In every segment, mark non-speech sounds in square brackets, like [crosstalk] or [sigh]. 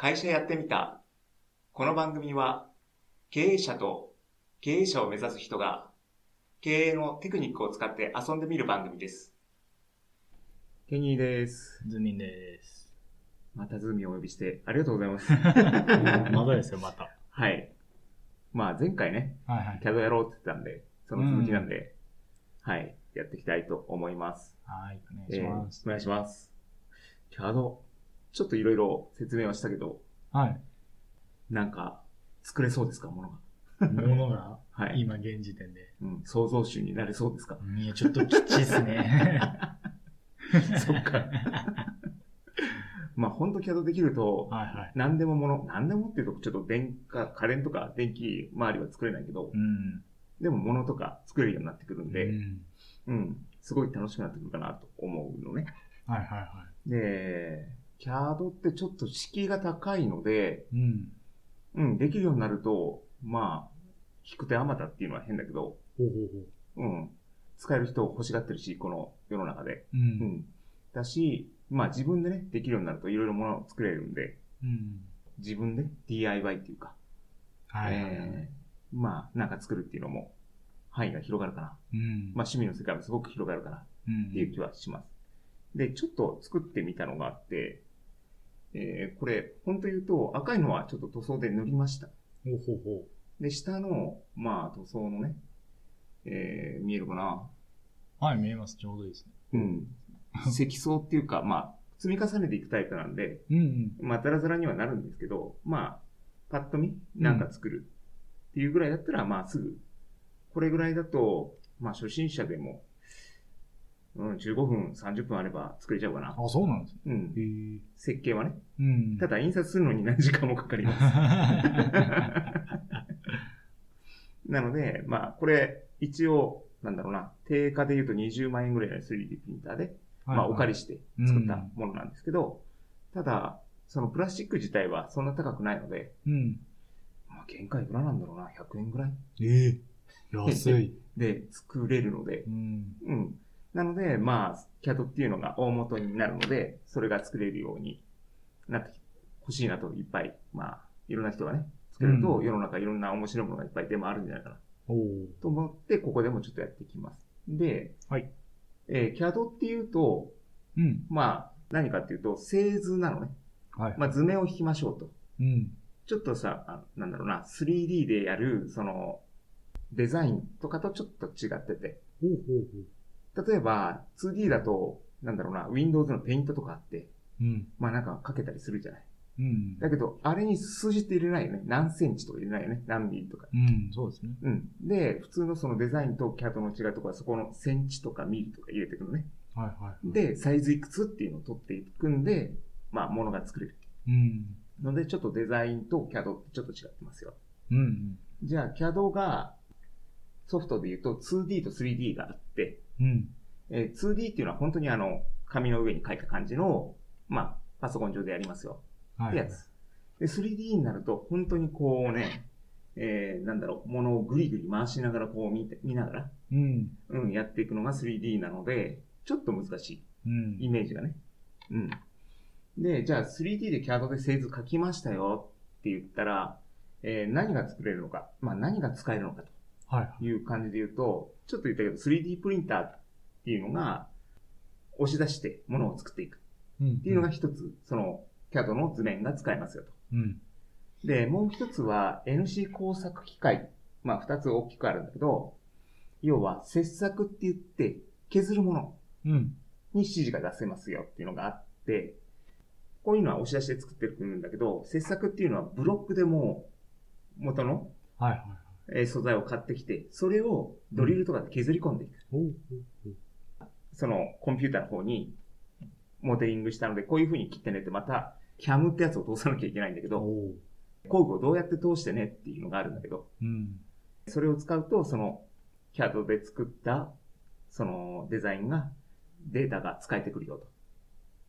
会社やってみた。この番組は経営者と経営者を目指す人が経営のテクニックを使って遊んでみる番組です。ケニーです。ズミンです。またズーミンをお呼びしてありがとうございます。[laughs] まだですよ、また。はい。まあ前回ね、はいはい。CAD やろうって言ってたんで、その続きなんで、はい、やっていきたいと思います。はい、お願いえーします。お願いします。CAD、ちょっといろいろ説明はしたけど、はい。なんか作れそうですか、ものが。ものが、はい。今現時点で。うん、創造主になれそうですか？いや、ちょっときちいっすね。[laughs] そっか。まあ、ほんと CAD できると、はいはい。何でももの、何でもっていうと、ちょっと電化、家電とか電気周りは作れないけど、うん。でも物とか作れるようになってくるんで、うんうん、すごい楽しくなってくるかなと思うのね。はいはいはで、CAD ってちょっと敷居が高いので、い。うん。うん、できるようになると、まあ、引く手あまたっていうのは変だけど、ほうほうほう。うん、使える人欲しがってるし、この世の中で。う。うんん。だし、まあ自分でね、できるようになるといろいろものを作れるんで、うん。自分で DIY っていうか、はいはいはい。えーまあなんか作るっていうのも範囲が広がるかな。うん。まあ趣味の世界もすごく広がるかなうんっていう気はします。で、ちょっと作ってみたのがあって、えーこれ、本当言うと赤いのはちょっと塗装で塗りました。ほうほうほで、下の、まあ塗装のね、えー見えるかな？う。はい、見えます。ちょうどいいですね。うん。積層っていうか、まあ、積み重ねていくタイプなんで、うんうん。まあ、ザラザラにはなるんですけど、まあ、パッと見、なんか作るっていうぐらいだったら、まあ、すぐ、これぐらいだと、まあ、初心者でも、うん、15分、30分あれば作れちゃうかな。あ、そうなんですね。うん。設計はね。うん。ただ、印刷するのに何時間もかかります。[laughs] なので、まあ、これ、一応、なんだろうな、定価で言うと20万円ぐらいの 3D プリンターで、まあ、お借りして作ったものなんですけど、ただ、そのプラスチック自体はそんな高くないので、うん。まあ、限界いくらなんだろうな、100円ぐらいええ。安い。[laughs] で作れるので、うん。うん。なので、まあ、CAD っていうのが大元になるので、それが作れるようになってほしいなと、いっぱい、まあ、いろんな人がね、作れると、うん世の中いろんな面白いものがいっぱい出回るんじゃないかな。と思って、ここでもちょっとやっていきます。で、はい。えー CAD っていうと、うん。まあ、何かっていうと、製図なのね。はい。まあ、図面を引きましょうと。うん。ちょっとさ、あなんだろうな、3D でやる、その、デザインとかとちょっと違ってて。ほうほうほう。例えば、2D だと、なんだろうな、Windows のペイントとかあって、うん。まあなんかかけたりするじゃない。うん。だけど、あれに数字って入れないよね。何センチとか入れないよね。何ミリとか。うん、そうですね。うん。で、普通のそのデザインと CAD の違いとか、そこのセンチとかミリとか入れていくのね。はいはい。、で、サイズいくつっていうのを取っていくんで、まあ、ものが作れる。うん。ので、ちょっとデザインと CAD ってちょっと違ってますよ。うん。じゃあ、CAD が、ソフトで言うと 2D と 3D があって、うん。えー 2D っていうのは本当にあの、紙の上に書いた感じの、まあ、パソコン上でやりますよ。はい。ってやつ。で、3D になると、本当にこうね、えー、なんだろう、ものをぐりぐり回しながらこう見て、見ながら、うん。うん、やっていくのが 3D なので、ちょっと難しうん。い。イメージがね。うん。で、じゃあ 3D で CAD で製図書きましたよって言ったら、えー何が作れるのか、まあ何が使えるのかと。はい。いう感じで言うと、ちょっと言ったけど 3D プリンターっていうのが押し出して物を作っていくうん。っていうのが一つ、その CAD の図面が使えますよと。うん。で、もう一つは NC 工作機械。まあ二つ大きくあるんだけど、要は切削って言って削るものうん。に指示が出せますよっていうのがあって、こういうのは押し出しで作ってるんだけど、切削っていうのはブロックでもう元のはいはい。えー素材を買ってきて、それをドリルとかで削り込んでいく。そのコンピューターの方にモデリングしたので、こういう風に切ってねってまた CAM ってやつを通さなきゃいけないんだけど。工具をどうやって通してねっていうのがあるんだけど、うん。それを使うと、その CAD で作ったそのデザインが、データが使えてくるよと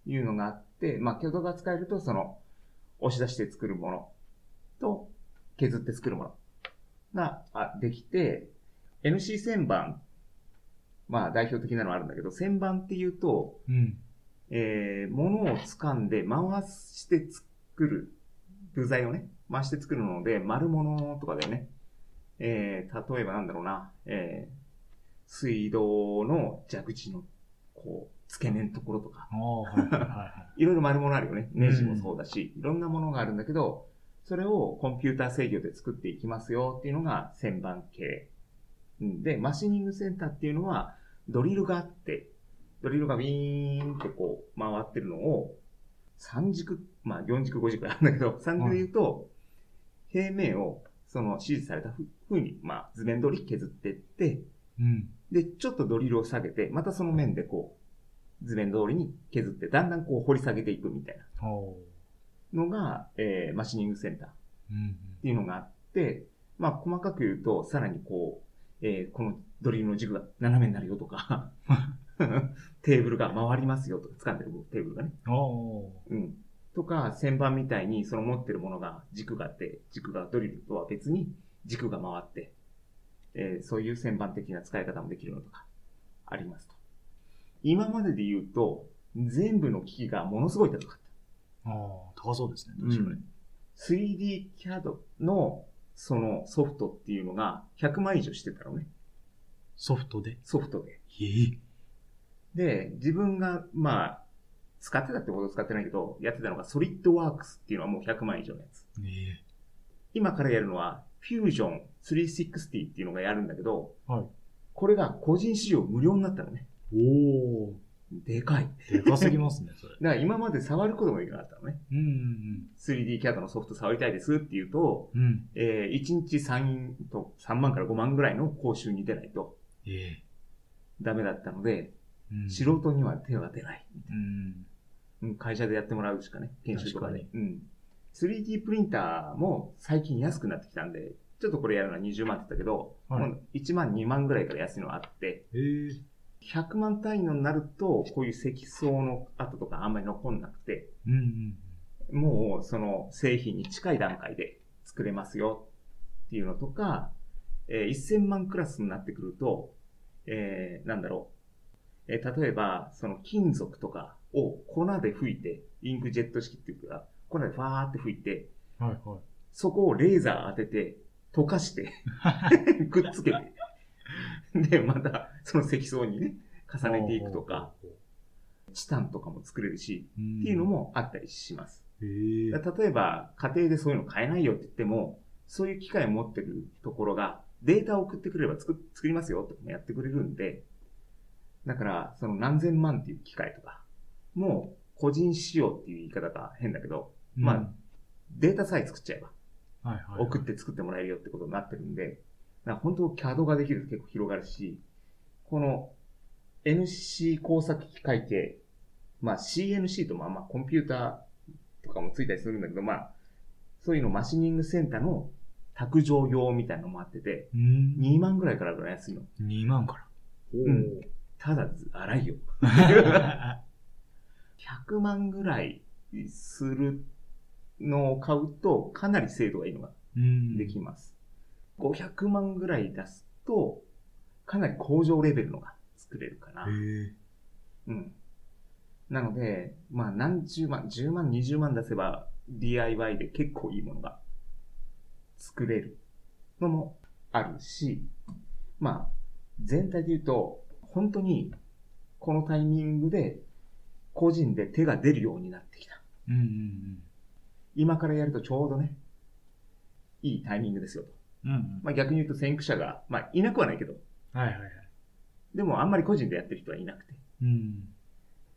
いうのがあって、まあ CAD が使えると、その押し出して作るものと削って作るものがあできて、NC 旋盤、まあ代表的なのはあるんだけど、旋盤っていうと、うん。えー、物を掴んで回して作る部材をね、回して作るので、丸物とかでね、えー、例えばなんだろうな、えー、水道の蛇口の、こう、付け根のところとか、は [laughs] いろいろ丸物あるよね。ネジもそうだし、いろんなものがあるんだけど、それをコンピューター制御で作っていきますよっていうのが旋盤系。うんで、マシニングセンターっていうのは、ドリルがあって、ドリルがウィーンってこう回ってるのを、3軸、まあ4軸5軸あるんだけど、3軸で言うと、平面をその指示されたふ風に、まあ図面通り削っていって、うん。で、ちょっとドリルを下げて、またその面でこう、図面通りに削って、だんだんこう掘り下げていくみたいなのが、えーマシニングセンターっうんていうのがあって、まあ細かく言うと、さらにこう、えーこのドリルの軸が斜めになるよとか、[laughs] テーブルが回りますよとか、掴んでるテーブルがね。うん。おうん。とか、旋盤みたいにその持ってるものが軸があって、軸がドリルとは別に軸が回って、えーそういう旋盤的な使い方もできるのとか、ありますと。今までで言うと、全部の機器がものすごい高かった。ーああ、高そうですね。確かに。3D CAD のそのソフトっていうのが100万以上してたのね。ソフトで？ソフトで。ええで、自分が、まあ、使ってたってことは使ってないけど、やってたのが SolidWorks っていうのはもう100万以上のやつ。え今からやるのは Fusion 360っていうのがやるんだけど、はいこれが個人使用無料になったのね。えおー、でかい。でかすぎますね、それ。だから今まで触ることもできなかったのね。うんうん 3D CAD のソフト触りたいですっていうと、うん。うん。えー1日3と3万から5万ぐらいの講習に出ないとええダメだったので、うん。素人には手が出ない。うん。うん会社でやってもらうしかね、研修とかで確。うん。3D プリンターも最近安くなってきたんで、ちょっとこれやるのは20万って言ったけど、はいもう1万2万ぐらいから安いのがあって、ええ100万単位のになると、こういう積層の跡とかあんまり残んなくて、うんうん。もうその製品に近い段階で作れますよっていうのとか、えー1000万クラスになってくると、えーなんだろう。えー例えば、その金属とかを粉で吹いて、インクジェット式っていうか、粉でファーって吹いて、はいはい。そこをレーザー当てて、溶かして、[laughs] くっつけて、[laughs] で、またその積層にね、重ねていくとか、チタンとかも作れるし、っっていうの。もあったりします。例えば、家庭でそういうの買えないよって言っても、そういう機械を持ってるところが、データを送ってくれれば作作りますよとかもやってくれるんで、だから、その何千万っていう機械とか、もう個人仕様っていう言い方が変だけど、まあデータさえ作っちゃえば、あ、はいはい。送って作ってもらえるよってことになってるんで、だから本当 CAD ができると結構広がるし、この NC 工作機械系、まあ CNC とまあまあコンピューターとかもついたりするんだけど、まあ、そういうのマシニングセンターの卓上用みたいなのもあってて、うん。2万ぐらいからぐらい安いの。2万から。んただず、荒いよ。[laughs] お100万ぐらいするのを買うと、かなり精度がいいのがうん。できます。500万ぐらい出すと、かなり高上レベルのが作れるかな。へえ。うん。なので、まあ何十万、10万、20万出せば DIY で結構いいものが作れるのもあるし、まあ全体で言うと、本当にこのタイミングで個人で手が出るようになってきた。うんうん今からやるとちょうどね、いいタイミングですよと。うん。うんまあ逆に言うと先駆者が、まあいなくはないけど、はいはいはい。でもあんまり個人でやってる人はいなくて、うん。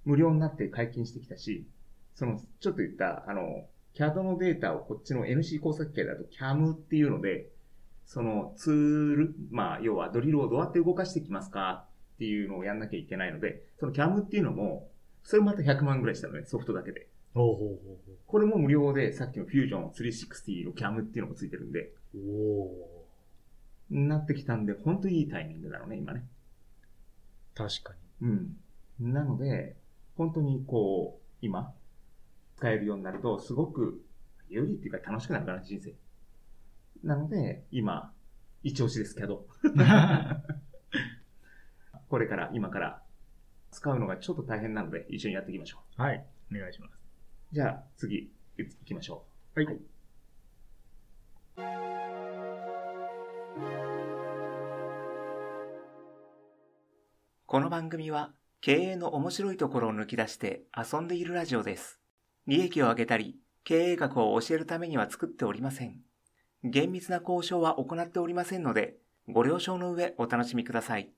無料になって解禁してきたし、その、ちょっと言った、あの、CAD のデータをこっちの NC 工作機械だと CAM っていうので、そのツール、まあ、要はドリルをどうやって動かしていきますかっていうのをやんなきゃいけないので、その CAM っていうのも、それまた100万ぐらいしたのね、ソフトだけで。ほうほうほうこれも無料で、さっきの Fusion 360の CAM っていうのもついてるんで。おなってきたんで、ほんといいタイミングだろうね、今ね。ー確かうん。なので、本当にこう、今、使えるようになると、すごく、有利っていうか楽しくなるかな、人生。なので、今、一押しですけど、に。[laughs] これから、今から、使うのがちょっと大変なので、一緒にやっていきましょはい。お願いします。う。じゃあ、次、行きましょう。はいこの番組は経営の面白いところを抜き出して遊んでいるラジオです。利益を上げたり、経営学を教えるためには作っておりません。厳密な交渉は行っておりませんので、ご了承の上お楽しみください。